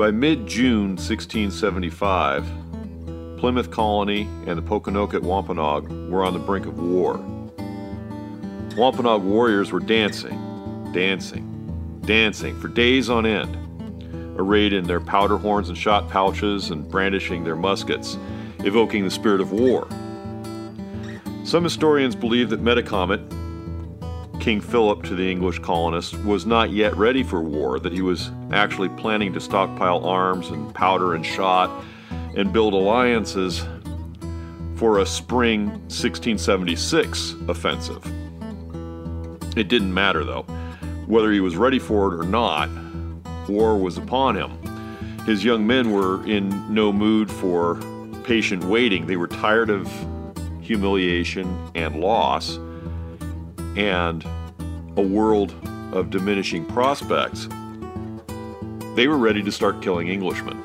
By mid June 1675, Plymouth Colony and the Pokanoket Wampanoag were on the brink of war. Wampanoag warriors were dancing, dancing, dancing for days on end, arrayed in their powder horns and shot pouches and brandishing their muskets, evoking the spirit of war. Some historians believe that Metacomet, King Philip to the English colonists, was not yet ready for war, that he was actually planning to stockpile arms and powder and shot and build alliances for a spring 1676 offensive. It didn't matter, though. Whether he was ready for it or not, war was upon him. His young men were in no mood for patient waiting. They were tired of humiliation and loss and a world of diminishing prospects. They were ready to start killing Englishmen.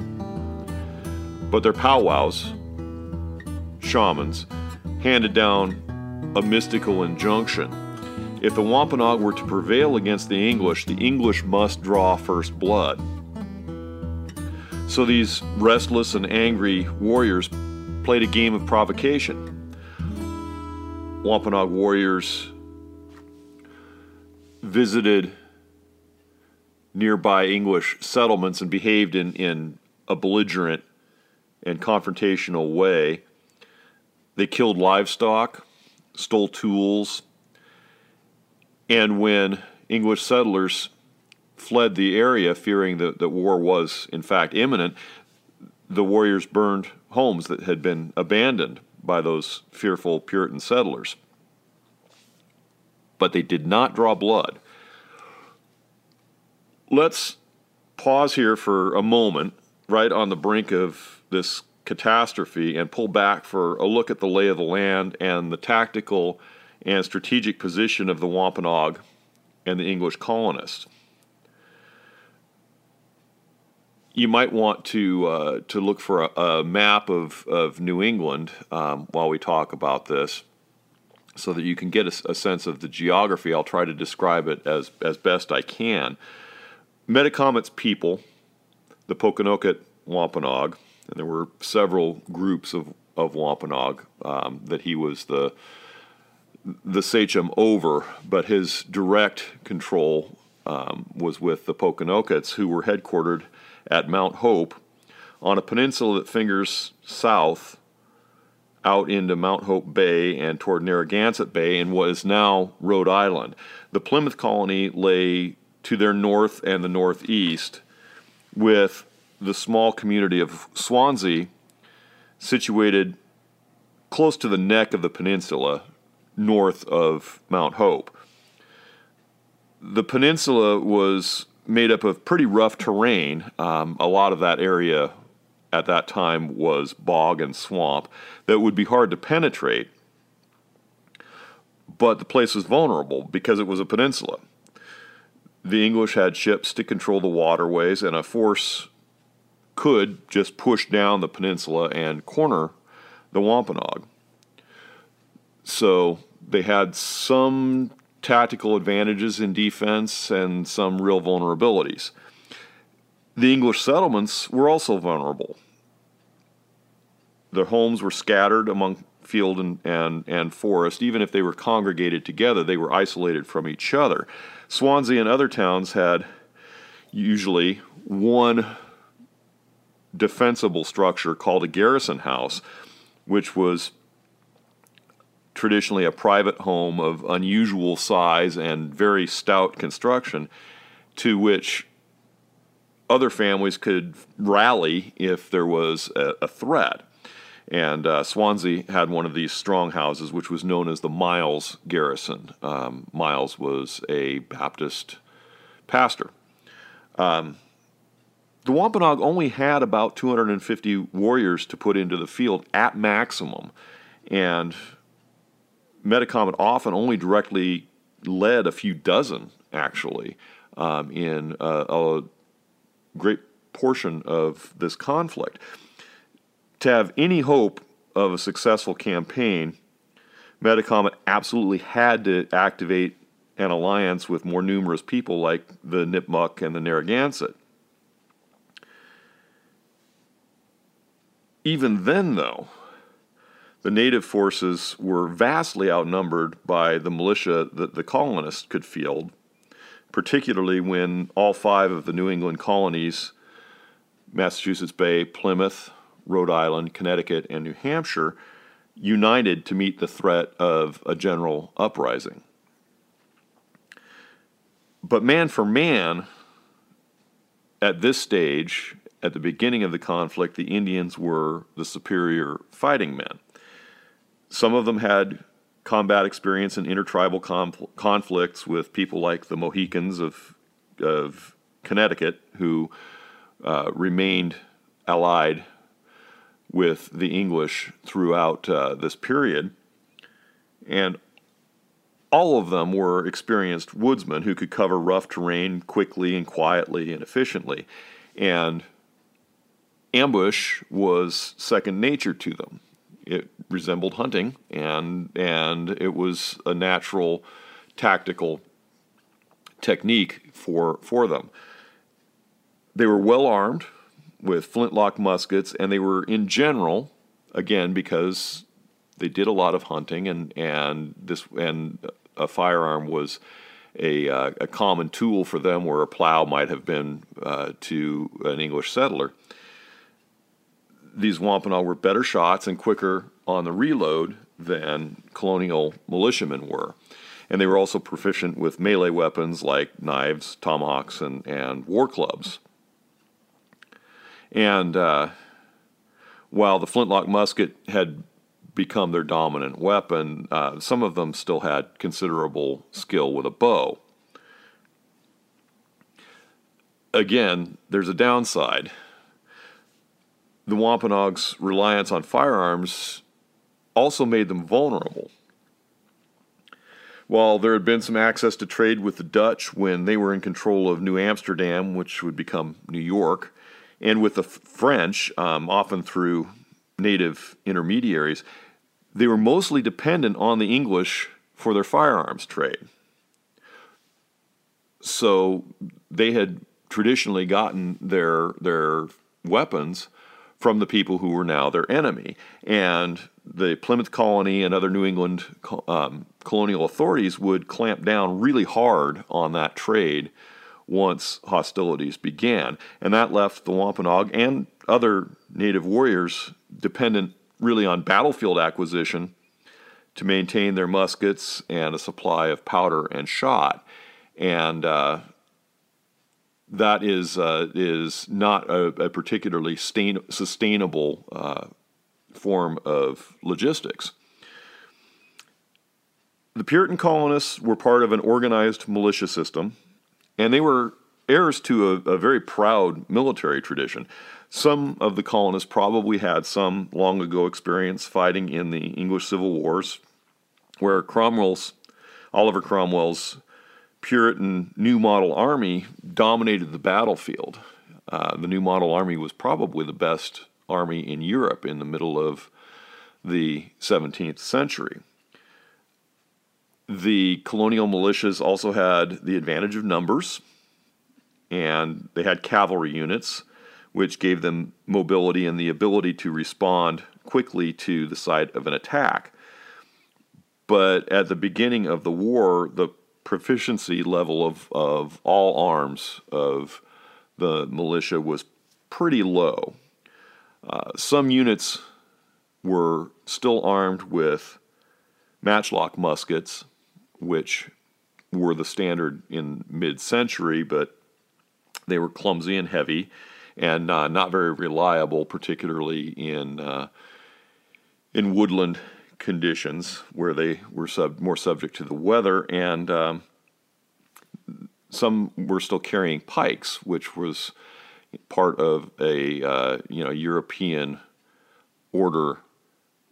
But their powwows, shamans, handed down a mystical injunction if the Wampanoag were to prevail against the English, the English must draw first blood. So these restless and angry warriors played a game of provocation. Wampanoag warriors visited nearby English settlements and behaved in, in a belligerent and confrontational way. They killed livestock, stole tools, and when English settlers fled the area, fearing that, that war was in fact imminent, the warriors burned homes that had been abandoned by those fearful Puritan settlers. But they did not draw blood. Let's pause here for a moment, right on the brink of this catastrophe, and pull back for a look at the lay of the land and the tactical and strategic position of the Wampanoag and the English colonists. You might want to uh, to look for a, a, map of, of New England um, while we talk about this, so that you can get a, a, sense of the geography. I'll try to describe it as as best I can. Metacomet's people, the Pokanoket Wampanoag, and there were several groups of of Wampanoag um, that he was the the sachem over, but his direct control um, was with the Pokanokets, who were headquartered at Mount Hope on a peninsula that fingers south out into Mount Hope Bay and toward Narragansett Bay in what is now Rhode Island. The Plymouth colony lay to their north and the northeast, with the small community of Swansea situated close to the neck of the peninsula north of Mount Hope. The peninsula was made up of pretty rough terrain. Um, a lot of that area at that time was bog and swamp that would be hard to penetrate. But the place was vulnerable because it was a peninsula. The English had ships to control the waterways, and a force could just push down the peninsula and corner the Wampanoag. So they had some tactical advantages in defense and some real vulnerabilities. The English settlements were also vulnerable. Their homes were scattered among field and, and, and forest. Even if they were congregated together, they were isolated from each other. Swansea and other towns had usually one defensible structure called a garrison house, which was traditionally a private home of unusual size and very stout construction, to which other families could rally if there was a, a threat. And uh, Swansea had one of these strong houses, which was known as the Miles Garrison. Um, Miles was a Baptist pastor. Um, the Wampanoag only had about 250 warriors to put into the field at maximum. And Metacomet often only directly led a few dozen, actually, um, in a, a great portion of this conflict. To have any hope of a successful campaign, Metacomet absolutely had to activate an alliance with more numerous people like the Nipmuc and the Narragansett. Even then, though, the native forces were vastly outnumbered by the militia that the colonists could field, particularly when all five of the New England colonies Massachusetts Bay, Plymouth, Rhode Island, Connecticut, and New Hampshire united to meet the threat of a general uprising. But man for man, at this stage, at the beginning of the conflict, the Indians were the superior fighting men. Some of them had combat experience in intertribal conflicts with people like the Mohegans of, of Connecticut, who uh, remained allied with the English throughout uh, this period. And all of them were experienced woodsmen who could cover rough terrain quickly and quietly and efficiently. And ambush was second nature to them. It resembled hunting, and and it was a natural tactical technique for for them. They were well armed with flintlock muskets, and they were in general, again because they did a lot of hunting, and and this and a firearm was a, uh, a common tool for them, where a plow might have been uh, to an English settler. These Wampanoag were better shots and quicker on the reload than colonial militiamen were. And they were also proficient with melee weapons like knives, tomahawks, and, and war clubs. And uh, while the flintlock musket had become their dominant weapon, uh, some of them still had considerable skill with a bow. Again, there's a downside. The Wampanoag's reliance on firearms also made them vulnerable. While there had been some access to trade with the Dutch when they were in control of New Amsterdam, which would become New York, and with the French, um, often through native intermediaries, they were mostly dependent on the English for their firearms trade. So they had traditionally gotten their their weapons from the people who were now their enemy. And the Plymouth colony and other New England um, colonial authorities would clamp down really hard on that trade once hostilities began. And that left the Wampanoag and other native warriors dependent really on battlefield acquisition to maintain their muskets and a supply of powder and shot. And uh, that is, uh, is not a, a particularly stain, sustainable uh, form of logistics. The Puritan colonists were part of an organized militia system, and they were heirs to a, a very proud military tradition. Some of the colonists probably had some long ago experience fighting in the English Civil Wars, where Cromwell's, Oliver Cromwell's Puritan New Model Army dominated the battlefield. Uh, the New Model Army was probably the best army in Europe in the middle of the 17th century. The colonial militias also had the advantage of numbers, and they had cavalry units which gave them mobility and the ability to respond quickly to the site of an attack. But at the beginning of the war, the proficiency level of, of all arms of the militia was pretty low. Uh, some units were still armed with matchlock muskets, which were the standard in mid century, but they were clumsy and heavy and uh, not very reliable, particularly in uh, in woodland conditions where they were sub- more subject to the weather, and um, some were still carrying pikes, which was part of a uh, you know European order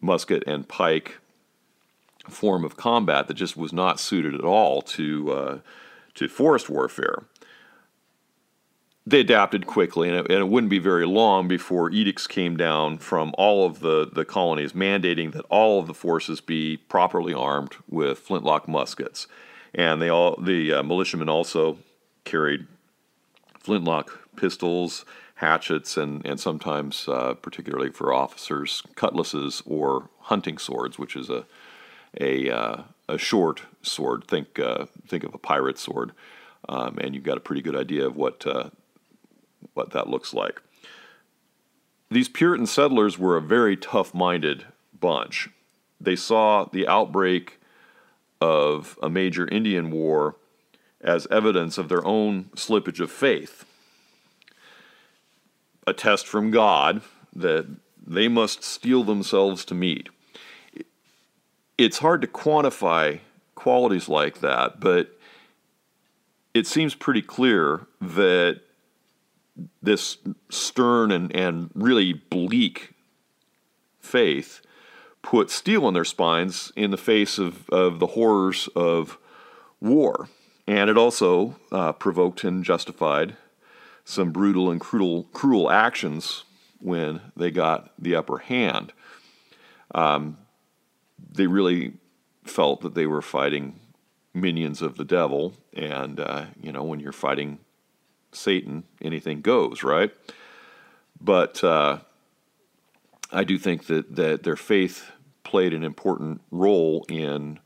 musket and pike form of combat that just was not suited at all to uh, to forest warfare they adapted quickly, and it, and it, wouldn't be very long before edicts came down from all of the, the colonies mandating that all of the forces be properly armed with flintlock muskets. And they all the uh, militiamen also carried flintlock pistols hatchets and, and sometimes, uh, particularly for officers, cutlasses or hunting swords, which is a, a, uh, a short sword. Think, uh, think of a pirate sword. Um, and you've got a pretty good idea of what, uh, what that looks like. These Puritan settlers were a very tough minded bunch. They saw the outbreak of a major Indian war as evidence of their own slippage of faith. A test from God that they must steel themselves to meet. It's hard to quantify qualities like that, but it seems pretty clear that this stern and, and really bleak faith put steel in their spines in the face of, of the horrors of war. And it also uh, provoked and justified some brutal and cruel, cruel actions when they got the upper hand. Um, they really felt that they were fighting minions of the devil, and uh, you know when you're fighting Satan, anything goes, right? But uh, I do think that that their faith played an important role in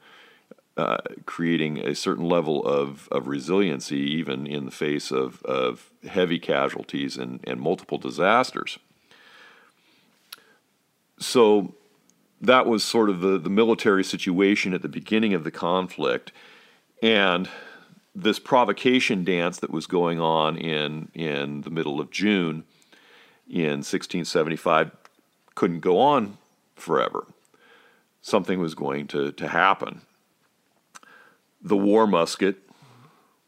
uh, creating a certain level of, of resiliency, even in the face of, of heavy casualties and, and multiple disasters. So that was sort of the, the military situation at the beginning of the conflict. And this provocation dance that was going on in, in the middle of June in 1675 couldn't go on forever. Something was going to, to happen. The war musket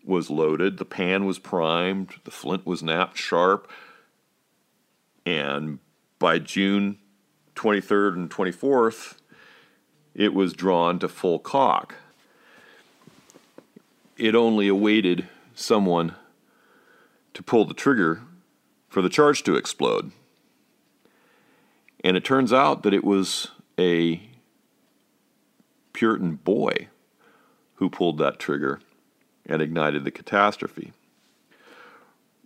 was loaded, the pan was primed, the flint was knapped sharp, and by June 23rd and 24th, it was drawn to full cock. It only awaited someone to pull the trigger for the charge to explode. And it turns out that it was a Puritan boy who pulled that trigger and ignited the catastrophe.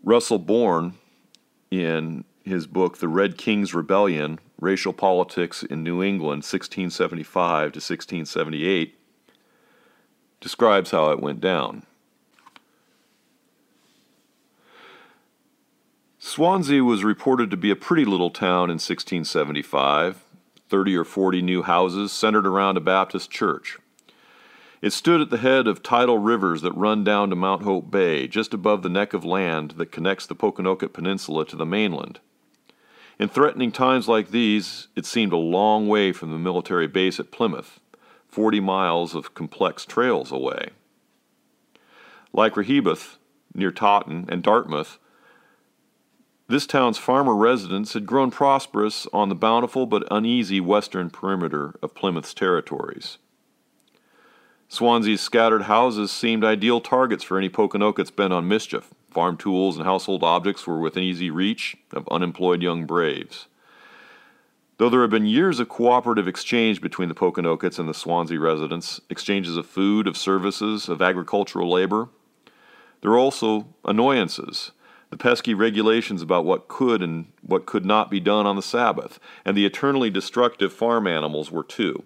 Russell Bourne, in his book The Red King's Rebellion Racial Politics in New England, 1675 to 1678, describes how it went down. Swansea was reported to be a pretty little town in 1675, 30 or 40 new houses centered around a Baptist church. It stood at the head of tidal rivers that run down to Mount Hope Bay, just above the neck of land that connects the Pokanoket Peninsula to the mainland. In threatening times like these, it seemed a long way from the military base at Plymouth, 40 miles of complex trails away. Like Rehoboth, near Taunton and Dartmouth, this town's farmer residents had grown prosperous on the bountiful but uneasy western perimeter of Plymouth's territories. Swansea's scattered houses seemed ideal targets for any Pokanokets bent on mischief. Farm tools and household objects were within easy reach of unemployed young braves. Though there had been years of cooperative exchange between the Pokanokets and the Swansea residents, exchanges of food, of services, of agricultural labor, there were also annoyances, the pesky regulations about what could and what could not be done on the Sabbath, and the eternally destructive farm animals were too.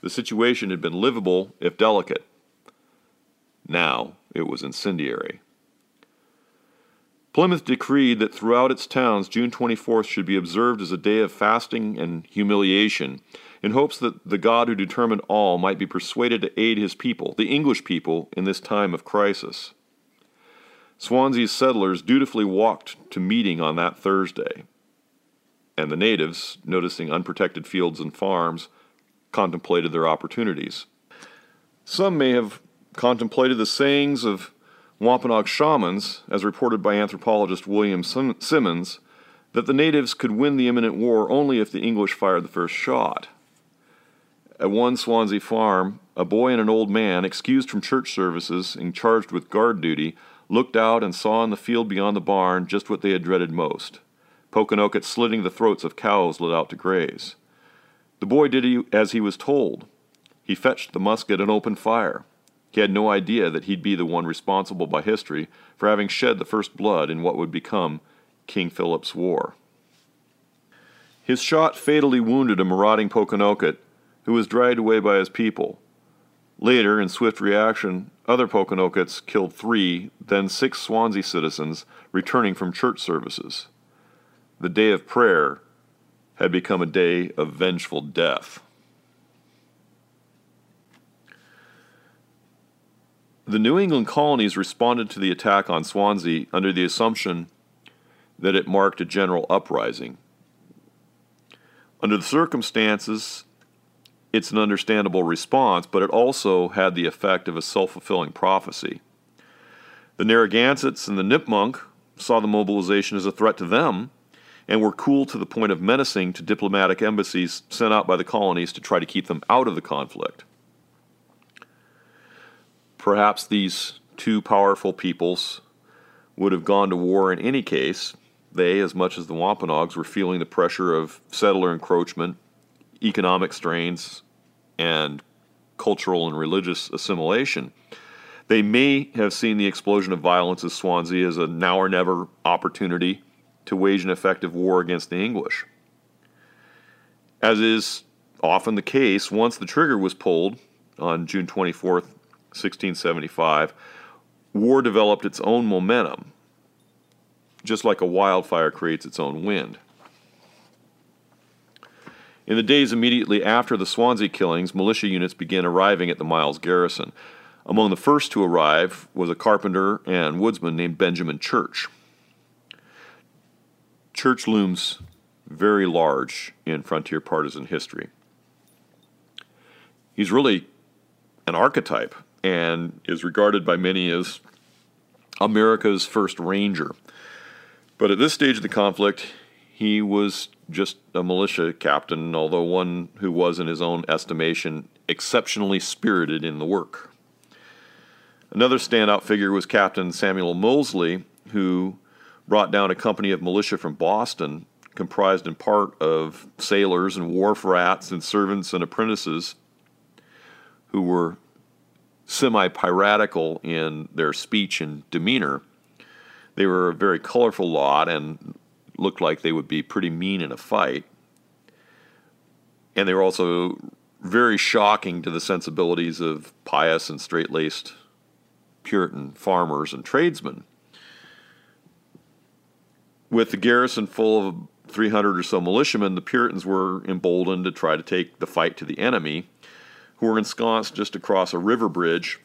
The situation had been livable, if delicate. Now it was incendiary. Plymouth decreed that throughout its towns June 24th should be observed as a day of fasting and humiliation, in hopes that the God who determined all might be persuaded to aid his people, the English people, in this time of crisis. Swansea's settlers dutifully walked to meeting on that Thursday, and the natives, noticing unprotected fields and farms, contemplated their opportunities. Some may have contemplated the sayings of Wampanoag shamans, as reported by anthropologist William Simmons, that the natives could win the imminent war only if the English fired the first shot. At one Swansea farm, a boy and an old man, excused from church services and charged with guard duty, looked out and saw in the field beyond the barn just what they had dreaded most Pokanoket slitting the throats of cows let out to graze. The boy did as he was told. He fetched the musket and opened fire. He had no idea that he'd be the one responsible by history for having shed the first blood in what would become King Philip's War. His shot fatally wounded a marauding Pokanoket who was dragged away by his people. Later, in swift reaction, other Pokanokets killed three, then six Swansea citizens returning from church services. The day of prayer had become a day of vengeful death. The New England colonies responded to the attack on Swansea under the assumption that it marked a general uprising. Under the circumstances, it's an understandable response, but it also had the effect of a self fulfilling prophecy. The Narragansetts and the Nipmuc saw the mobilization as a threat to them and were cool to the point of menacing to diplomatic embassies sent out by the colonies to try to keep them out of the conflict. Perhaps these two powerful peoples would have gone to war in any case, they, as much as the Wampanoags, were feeling the pressure of settler encroachment, economic strains, and cultural and religious assimilation. They may have seen the explosion of violence at Swansea as a now or never opportunity to wage an effective war against the English. As is often the case, once the trigger was pulled on June 24, 1675, war developed its own momentum just like a wildfire creates its own wind. In the days immediately after the Swansea killings, militia units began arriving at the Miles garrison. Among the first to arrive was a carpenter and woodsman named Benjamin Church. Church looms very large in frontier partisan history. He's really an archetype and is regarded by many as America's first ranger. But at this stage of the conflict, he was just a militia captain, although one who was, in his own estimation, exceptionally spirited in the work. Another standout figure was Captain Samuel Moseley, who brought down a company of militia from Boston, comprised in part of sailors and wharf rats and servants and apprentices who were semi piratical in their speech and demeanor they were a very colorful lot and looked like they would be pretty mean in a fight. And they were also very shocking to the sensibilities of pious and straight laced Puritan farmers and tradesmen. With the garrison full of 300 or so militiamen, the Puritans were emboldened to try to take the fight to the enemy, who were ensconced just across a river bridge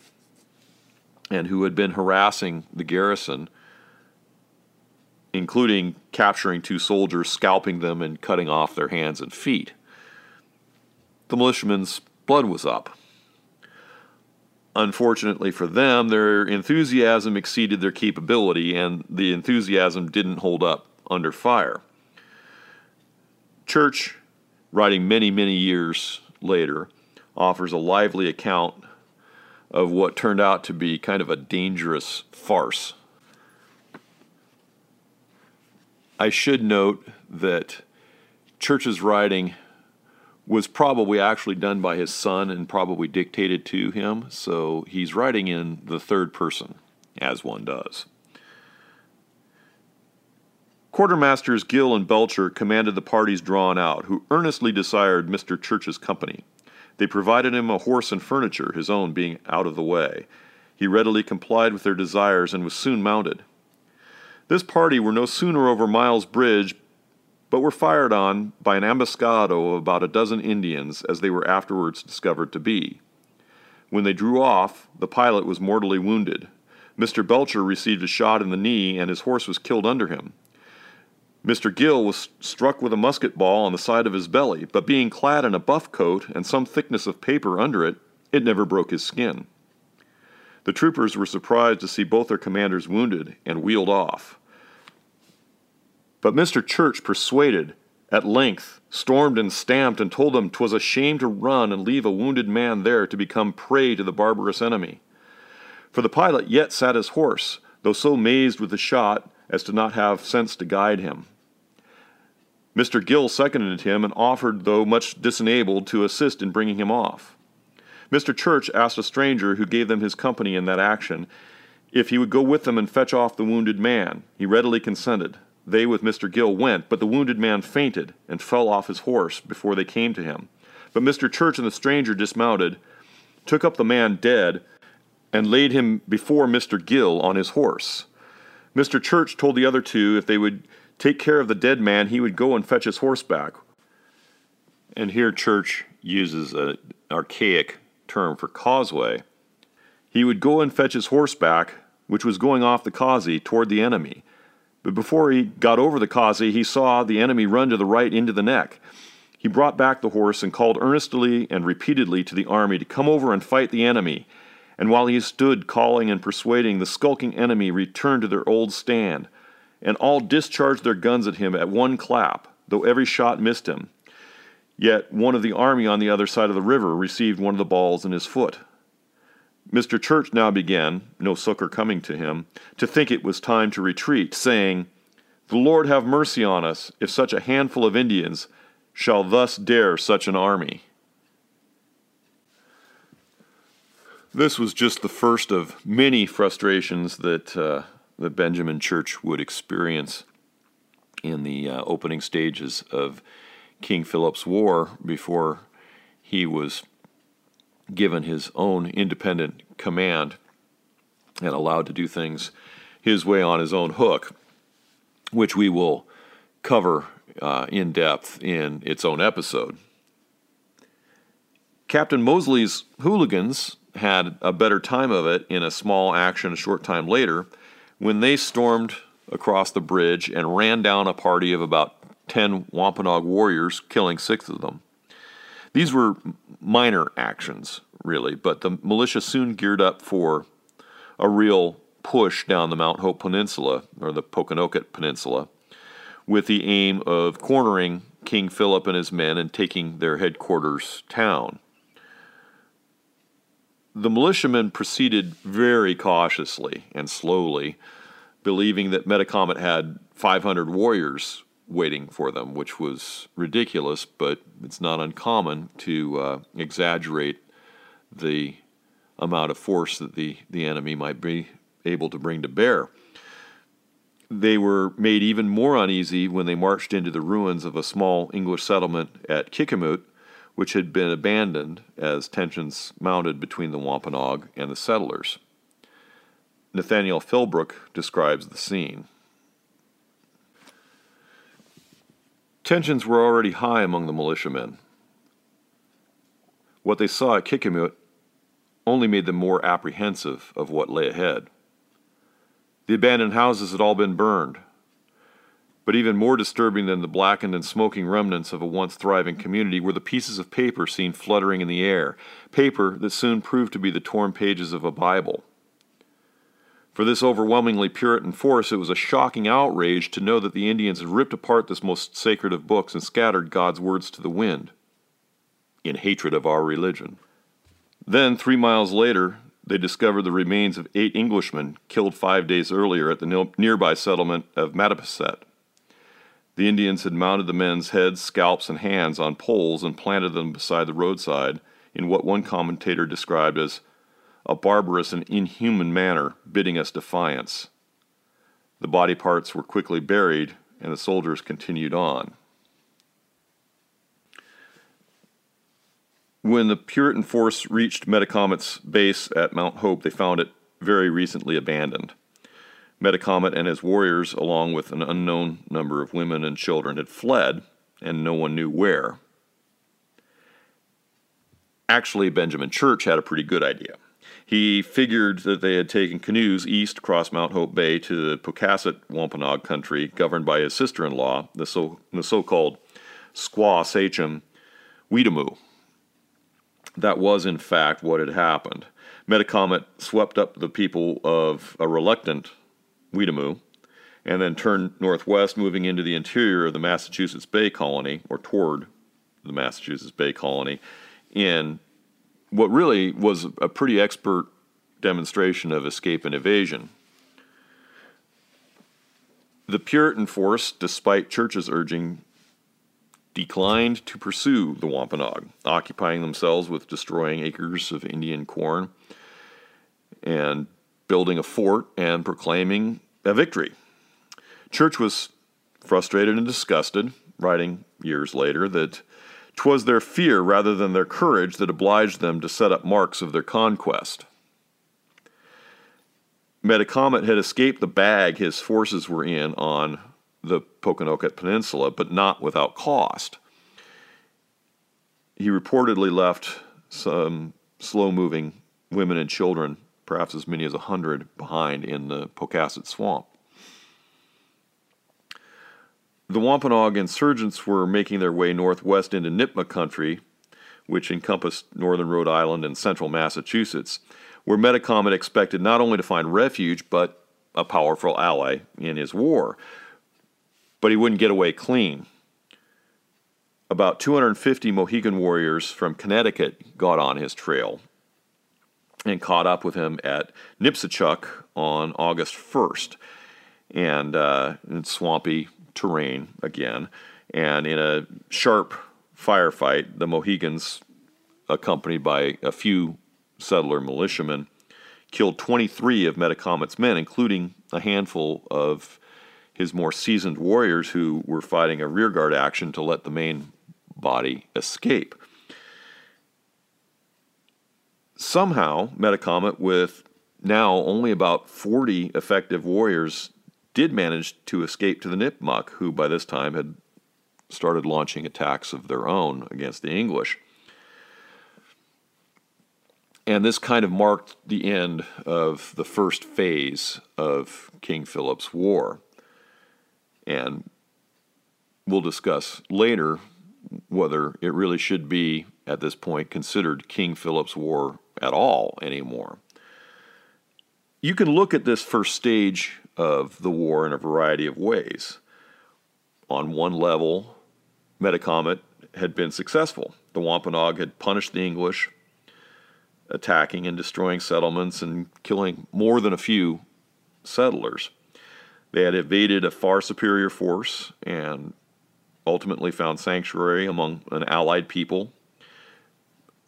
and who had been harassing the garrison including capturing two soldiers, scalping them, and cutting off their hands and feet. The militiamen's blood was up. Unfortunately for them, their enthusiasm exceeded their capability, and the enthusiasm didn't hold up under fire. Church, writing many, many years later, offers a lively account of what turned out to be kind of a dangerous farce. I should note that Church's writing was probably actually done by his son and probably dictated to him, so he's writing in the third person, as one does. Quartermasters Gill and Belcher commanded the parties drawn out, who earnestly desired Mr. Church's company. They provided him a horse and furniture, his own being out of the way. He readily complied with their desires and was soon mounted. This party were no sooner over Miles Bridge, but were fired on by an ambuscado of about a dozen Indians, as they were afterwards discovered to be. When they drew off, the pilot was mortally wounded. Mr. Belcher received a shot in the knee, and his horse was killed under him. Mr. Gill was struck with a musket ball on the side of his belly, but being clad in a buff coat and some thickness of paper under it, it never broke his skin. The troopers were surprised to see both their commanders wounded and wheeled off. But Mr. Church, persuaded, at length stormed and stamped and told them 'twas a shame to run and leave a wounded man there to become prey to the barbarous enemy. For the pilot yet sat his horse, though so mazed with the shot as to not have sense to guide him. Mr. Gill seconded him and offered, though much disenabled, to assist in bringing him off. Mr. Church asked a stranger who gave them his company in that action if he would go with them and fetch off the wounded man. He readily consented. they with Mr. Gill went, but the wounded man fainted and fell off his horse before they came to him. But Mr. Church and the stranger dismounted, took up the man dead, and laid him before Mr. Gill on his horse. Mr. Church told the other two if they would take care of the dead man, he would go and fetch his horse back. And here Church uses an archaic term for causeway. He would go and fetch his horse back, which was going off the causey toward the enemy. But before he got over the causey, he saw the enemy run to the right into the neck. He brought back the horse and called earnestly and repeatedly to the army to come over and fight the enemy. And while he stood calling and persuading, the skulking enemy returned to their old stand, and all discharged their guns at him at one clap, though every shot missed him. Yet one of the army on the other side of the river received one of the balls in his foot. Mr. Church now began, no succor coming to him, to think it was time to retreat, saying, The Lord have mercy on us, if such a handful of Indians shall thus dare such an army. This was just the first of many frustrations that, uh, that Benjamin Church would experience in the uh, opening stages of King Philip's War before he was given his own independent command and allowed to do things his way on his own hook, which we will cover uh, in depth in its own episode. Captain Moseley's hooligans had a better time of it in a small action a short time later when they stormed across the bridge and ran down a party of about 10 Wampanoag warriors, killing six of them. These were minor actions, really, but the militia soon geared up for a real push down the Mount Hope Peninsula, or the Pokanoket Peninsula, with the aim of cornering King Philip and his men and taking their headquarters town. The militiamen proceeded very cautiously and slowly, believing that Metacomet had 500 warriors waiting for them, which was ridiculous, but it's not uncommon to uh, exaggerate the amount of force that the, the enemy might be able to bring to bear. They were made even more uneasy when they marched into the ruins of a small English settlement at Kickemuit, which had been abandoned as tensions mounted between the Wampanoag and the settlers. Nathaniel Philbrick describes the scene. Tensions were already high among the militiamen. What they saw at Kickemuit only made them more apprehensive of what lay ahead. The abandoned houses had all been burned. But even more disturbing than the blackened and smoking remnants of a once thriving community were the pieces of paper seen fluttering in the air, paper that soon proved to be the torn pages of a Bible. For this overwhelmingly Puritan force, it was a shocking outrage to know that the Indians had ripped apart this most sacred of books and scattered God's words to the wind in hatred of our religion. Then, three miles later, they discovered the remains of eight Englishmen killed five days earlier at the nearby settlement of Mattapoisett. The Indians had mounted the men's heads, scalps, and hands on poles and planted them beside the roadside in what one commentator described as a barbarous and inhuman manner, bidding us defiance. The body parts were quickly buried, and the soldiers continued on. When the Puritan force reached Metacomet's base at Mount Hope, they found it very recently abandoned. Metacomet and his warriors, along with an unknown number of women and children, had fled, and no one knew where. Actually, Benjamin Church had a pretty good idea. He figured that they had taken canoes east across Mount Hope Bay to the Pocasset Wampanoag country, governed by his sister in law, the so, the called Squaw Sachem Weetamoo. That was, in fact, what had happened. Metacomet swept up the people of a reluctant Weetamoo and then turned northwest, moving into the interior of the Massachusetts Bay Colony, or toward the Massachusetts Bay Colony, in what really was a pretty expert demonstration of escape and evasion. The Puritan force, despite Church's urging, declined to pursue the Wampanoag, occupying themselves with destroying acres of Indian corn and building a fort and proclaiming a victory. Church was frustrated and disgusted, writing years later that 'twas their fear rather than their courage that obliged them to set up marks of their conquest. Metacomet had escaped the bag his forces were in on the Pokanoket Peninsula, but not without cost. He reportedly left some slow moving women and children, perhaps as many as a hundred, behind in the Pocasset Swamp. The Wampanoag insurgents were making their way northwest into Nipmuc country, which encompassed northern Rhode Island and central Massachusetts, where Metacomet expected not only to find refuge, but a powerful ally in his war. But he wouldn't get away clean. About 250 Mohegan warriors from Connecticut got on his trail and caught up with him at Nipsachuck on August 1st. And uh, in swampy terrain again. And in a sharp firefight, the Mohegans, accompanied by a few settler militiamen, killed 23 of Metacomet's men, including a handful of his more seasoned warriors who were fighting a rearguard action to let the main body escape. Somehow, Metacomet, with now only about 40 effective warriors, did manage to escape to the Nipmuc, who by this time had started launching attacks of their own against the English. And this kind of marked the end of the first phase of King Philip's War. And we'll discuss later whether it really should be, at this point, considered King Philip's War at all anymore. You can look at this first stage of the war in a variety of ways. On one level, Metacomet had been successful. The Wampanoag had punished the English, attacking and destroying settlements and killing more than a few settlers. They had evaded a far superior force and ultimately found sanctuary among an allied people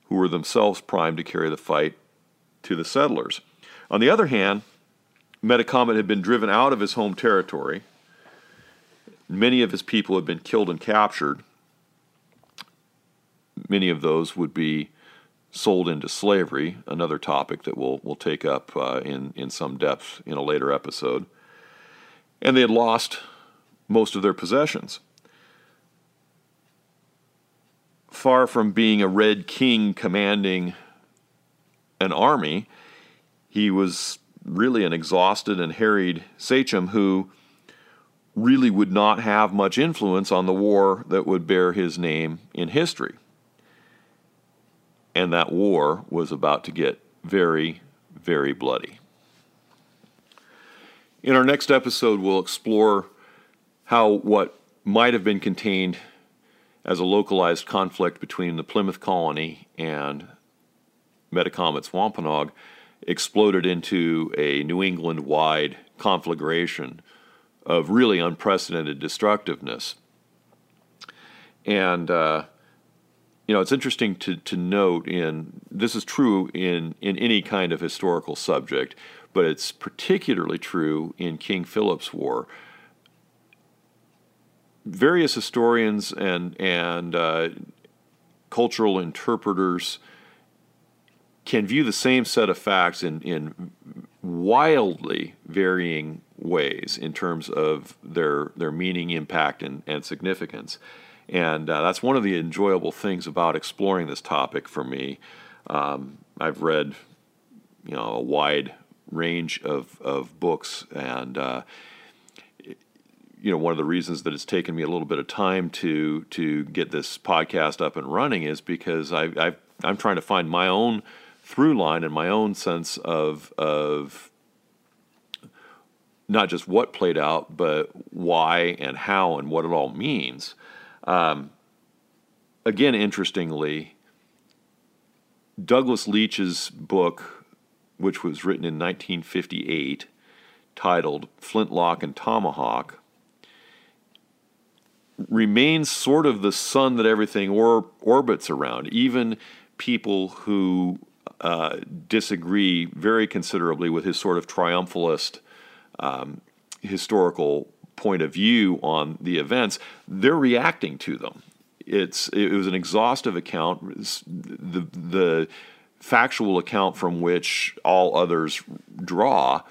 who were themselves primed to carry the fight to the settlers. On the other hand, Metacomet had been driven out of his home territory. Many of his people had been killed and captured. Many of those would be sold into slavery, another topic that we'll, we'll take up uh, in, in some depth in a later episode. And they had lost most of their possessions. Far from being a red king commanding an army, he was really an exhausted and harried sachem who really would not have much influence on the war that would bear his name in history. And that war was about to get very, very bloody. In our next episode, we'll explore how what might have been contained as a localized conflict between the Plymouth colony and Metacomet's Wampanoag exploded into a New England wide conflagration of really unprecedented destructiveness. And, uh, you know, it's interesting to, to note in this is true in, in any kind of historical subject, but it's particularly true in King Philip's War. Various historians and, and uh, cultural interpreters can view the same set of facts in, in wildly varying ways in terms of their their meaning, impact, and, and significance. And uh, that's one of the enjoyable things about exploring this topic for me. Um, I've read, you know, a wide range of, of books, and uh, you know, one of the reasons that it's taken me a little bit of time to to get this podcast up and running is because I, I've, I'm trying to find my own through line and my own sense of of not just what played out, but why and how and what it all means. Um, again, interestingly, Douglas Leach's book, which was written in 1958, titled Flintlock and Tomahawk, remains sort of the sun that everything or, orbits around. Even people who uh, disagree very considerably with his sort of triumphalist um, historical point of view on the events, they're reacting to them. It's it was an exhaustive account, the the factual account from which all others draw.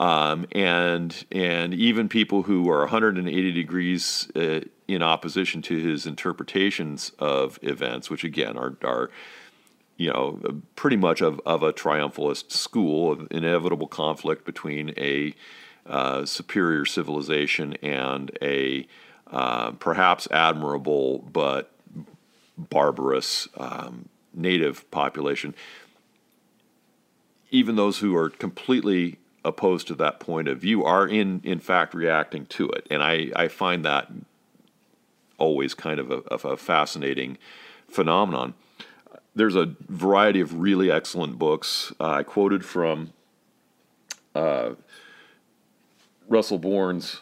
Um, and and even people who are 180 degrees uh, in opposition to his interpretations of events, which again are are you know pretty much of, of a triumphalist school of inevitable conflict between a uh, superior civilization and a uh, perhaps admirable but barbarous um, native population. Even those who are completely opposed to that point of view are in in fact reacting to it, and I, I find that always kind of a, of a fascinating phenomenon. There's a variety of really excellent books. Uh, I quoted from uh, Russell Bourne's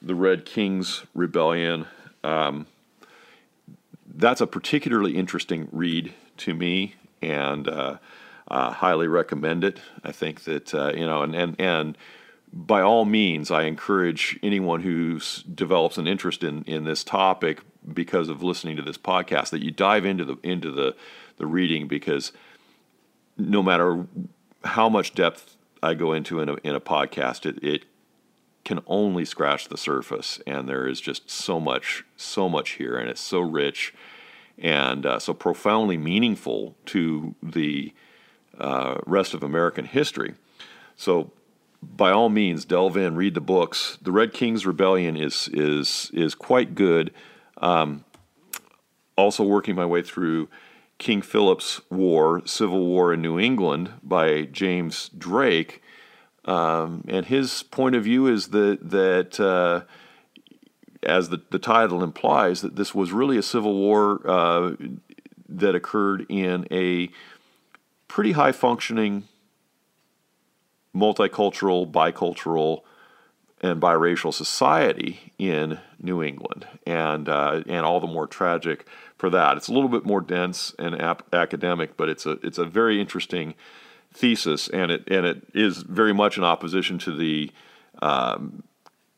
The Red Kings Rebellion. Um, that's a particularly interesting read to me, and uh, uh, highly recommend it. I think that uh, you know, and and and by all means, I encourage anyone who develops an interest in in this topic because of listening to this podcast that you dive into the into the the reading because no matter how much depth I go into in a, in a podcast, it, it can only scratch the surface, and there is just so much, so much here, and it's so rich and uh, so profoundly meaningful to the uh, rest of American history. So, by all means, delve in, read the books. The Red King's Rebellion is is is quite good. Um, also, working my way through King Philip's War, Civil War in New England by James Drake, um, and his point of view is that that uh, as the, the title implies, that this was really a civil war uh, that occurred in a pretty high functioning, multicultural, bicultural, and biracial society in New England, and uh, and all the more tragic for that. It's a little bit more dense and ap- academic, but it's a it's a very interesting thesis, and it and it is very much in opposition to the um,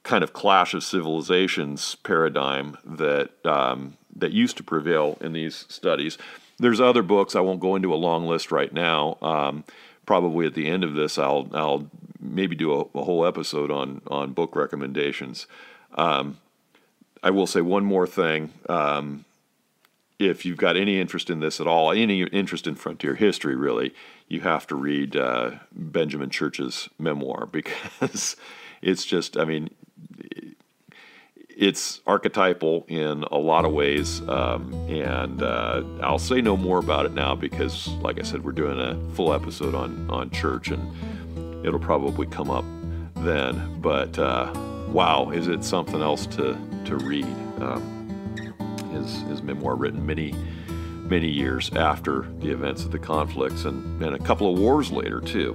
kind of clash of civilizations paradigm that um, that used to prevail in these studies. There's other books. I won't go into a long list right now. Um, probably at the end of this, I'll I'll maybe do a, a whole episode on on book recommendations. Um, I will say one more thing. Um, if you've got any interest in this at all, any interest in frontier history, really, you have to read uh, Benjamin Church's memoir because it's just, I mean, it's archetypal in a lot of ways, um, and uh, I'll say no more about it now because, like I said, we're doing a full episode on on church, and it'll probably come up then. But uh, wow, is it something else to to read? Um, his his memoir, written many many years after the events of the conflicts, and, and a couple of wars later too.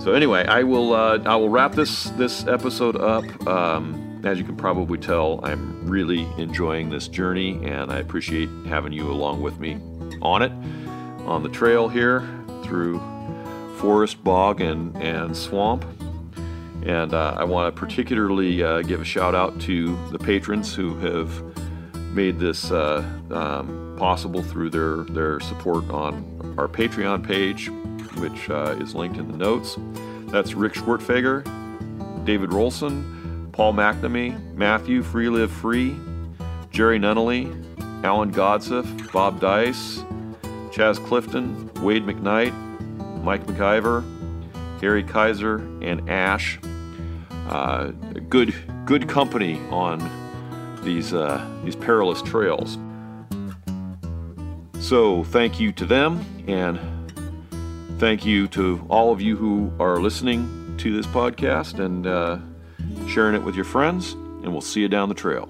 So anyway, I will uh, I will wrap this this episode up. Um, as you can probably tell, I'm really enjoying this journey, and I appreciate having you along with me on it, on the trail here through forest, bog, and, and swamp. And uh, I want to particularly uh, give a shout out to the patrons who have made this uh, um, possible through their, their support on our Patreon page, which uh, is linked in the notes. That's Rick Schwertfeger, David Rolson, Paul McNamee, Matthew Free Live Free, Jerry Nunnally, Alan Godsiff, Bob Dice, Chaz Clifton, Wade McKnight, Mike McIver, Harry Kaiser, and Ash. Uh, good, good company on these uh, these perilous trails. So thank you to them, and thank you to all of you who are listening to this podcast. And uh, sharing it with your friends, and we'll see you down the trail.